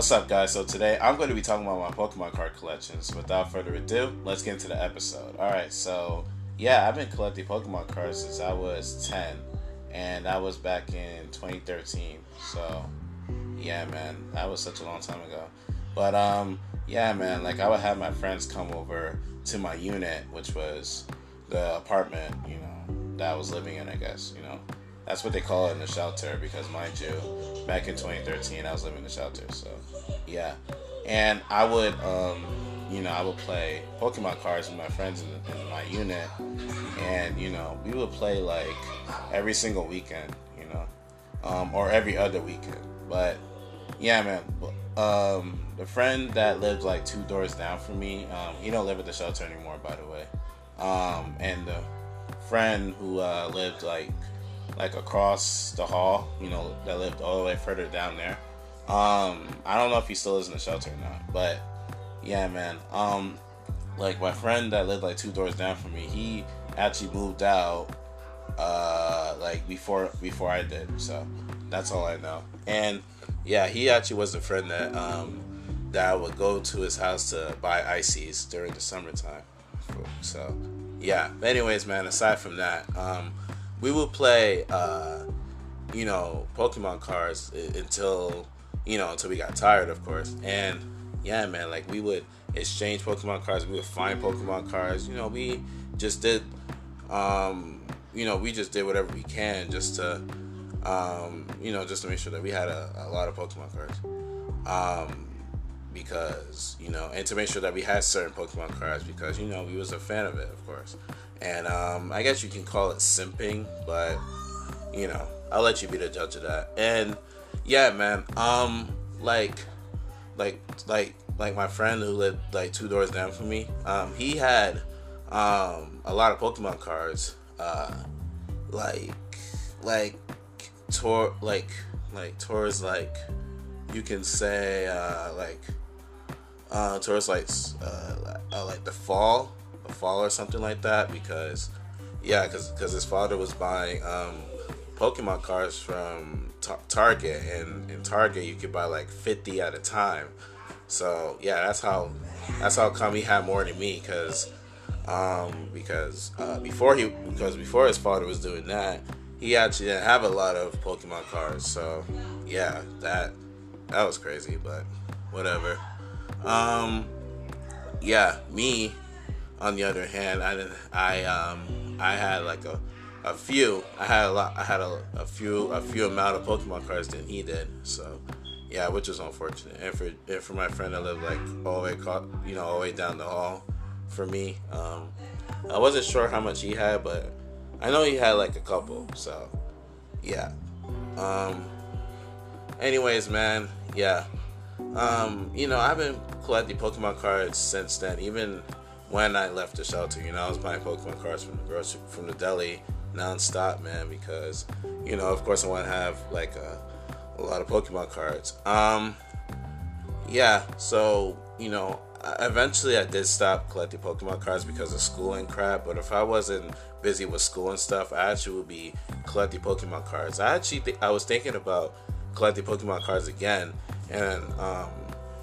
What's up, guys? So today I'm going to be talking about my Pokemon card collections. Without further ado, let's get into the episode. All right, so yeah, I've been collecting Pokemon cards since I was 10, and that was back in 2013. So yeah, man, that was such a long time ago. But um, yeah, man, like I would have my friends come over to my unit, which was the apartment, you know, that I was living in. I guess you know that's what they call it in the shelter because, mind you, back in 2013, I was living in the shelter. So, yeah. And I would, um, you know, I would play Pokemon cards with my friends in, in my unit. And, you know, we would play like every single weekend, you know, um, or every other weekend. But, yeah, man. Um, the friend that lived like two doors down from me, um, he don't live at the shelter anymore, by the way. Um, and the friend who uh, lived like like across the hall, you know, that lived all the way further down there. Um, I don't know if he still is in the shelter or not, but yeah, man. Um, like my friend that lived like two doors down from me, he actually moved out uh like before before I did. So that's all I know. And yeah, he actually was the friend that um that I would go to his house to buy ices during the summertime. So yeah. Anyways, man, aside from that, um we would play, uh, you know, Pokemon cards until, you know, until we got tired, of course. And yeah, man, like we would exchange Pokemon cards. We would find Pokemon cards. You know, we just did, um, you know, we just did whatever we can just to, um, you know, just to make sure that we had a, a lot of Pokemon cards. Um, because you know, and to make sure that we had certain Pokemon cards because you know we was a fan of it, of course and um, I guess you can call it simping, but you know, I'll let you be the judge of that. And yeah, man, um, like, like, like, like my friend who lived like two doors down from me, um, he had um a lot of Pokemon cards, uh, like, like, tour, like, like towards like, you can say uh like, uh towards like, uh, uh like the fall the fall or something like that because yeah because because his father was buying um, pokemon cards from target and in target you could buy like 50 at a time. So yeah that's how that's how come he had more than me because um, because uh, before he because before his father was doing that he actually didn't have a lot of pokemon cards so yeah that that was crazy but whatever um yeah me on the other hand, I I um I had like a a few. I had a lot. I had a, a few a few amount of Pokemon cards than he did. So yeah, which was unfortunate. And for and for my friend that lived like all the way caught, you know all the way down the hall, for me, um, I wasn't sure how much he had, but I know he had like a couple. So yeah. Um. Anyways, man, yeah. Um, you know, I've been collecting Pokemon cards since then. Even when I left the shelter. You know, I was buying Pokemon cards from the grocery from the deli nonstop, man, because you know, of course, I want to have like a, a lot of Pokemon cards. Um, yeah, so you know, eventually I did stop collecting Pokemon cards because of school and crap. But if I wasn't busy with school and stuff, I actually would be collecting Pokemon cards. I actually th- I was thinking about collecting Pokemon cards again, and um,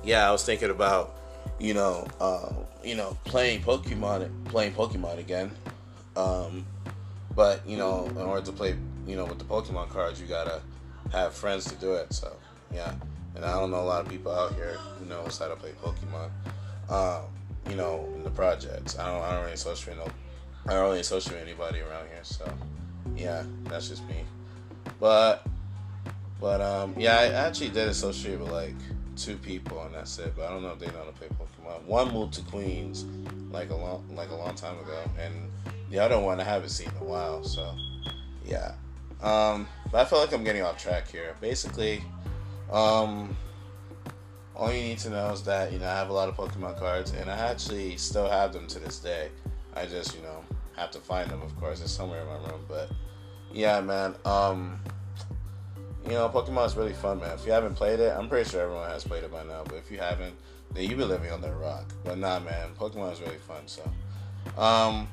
yeah, I was thinking about you know, uh, you know, playing Pokemon, playing Pokemon again. Um, but you know, in order to play, you know, with the Pokemon cards, you gotta have friends to do it. So yeah, and I don't know a lot of people out here who knows how to play Pokemon. Um, you know, in the projects, I don't, I don't really associate no, I don't really associate anybody around here. So yeah, that's just me. But but um, yeah, I actually did associate with like two people and that's it. But I don't know if they know how to play Pokemon. One moved to Queens like a long like a long time ago, and the other one I haven't seen in a while. So yeah, um, but I feel like I'm getting off track here. Basically, um, all you need to know is that you know I have a lot of Pokemon cards, and I actually still have them to this day. I just you know have to find them. Of course, it's somewhere in my room, but yeah, man. Um, you know, Pokemon is really fun, man. If you haven't played it, I'm pretty sure everyone has played it by now. But if you haven't, then you've been living on a rock. But nah, man, Pokemon is really fun. So, um,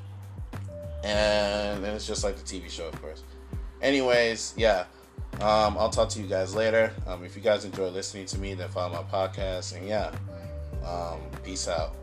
and, and it's just like the TV show, of course. Anyways, yeah. Um, I'll talk to you guys later. Um, if you guys enjoy listening to me, then follow my podcast. And yeah, um, peace out.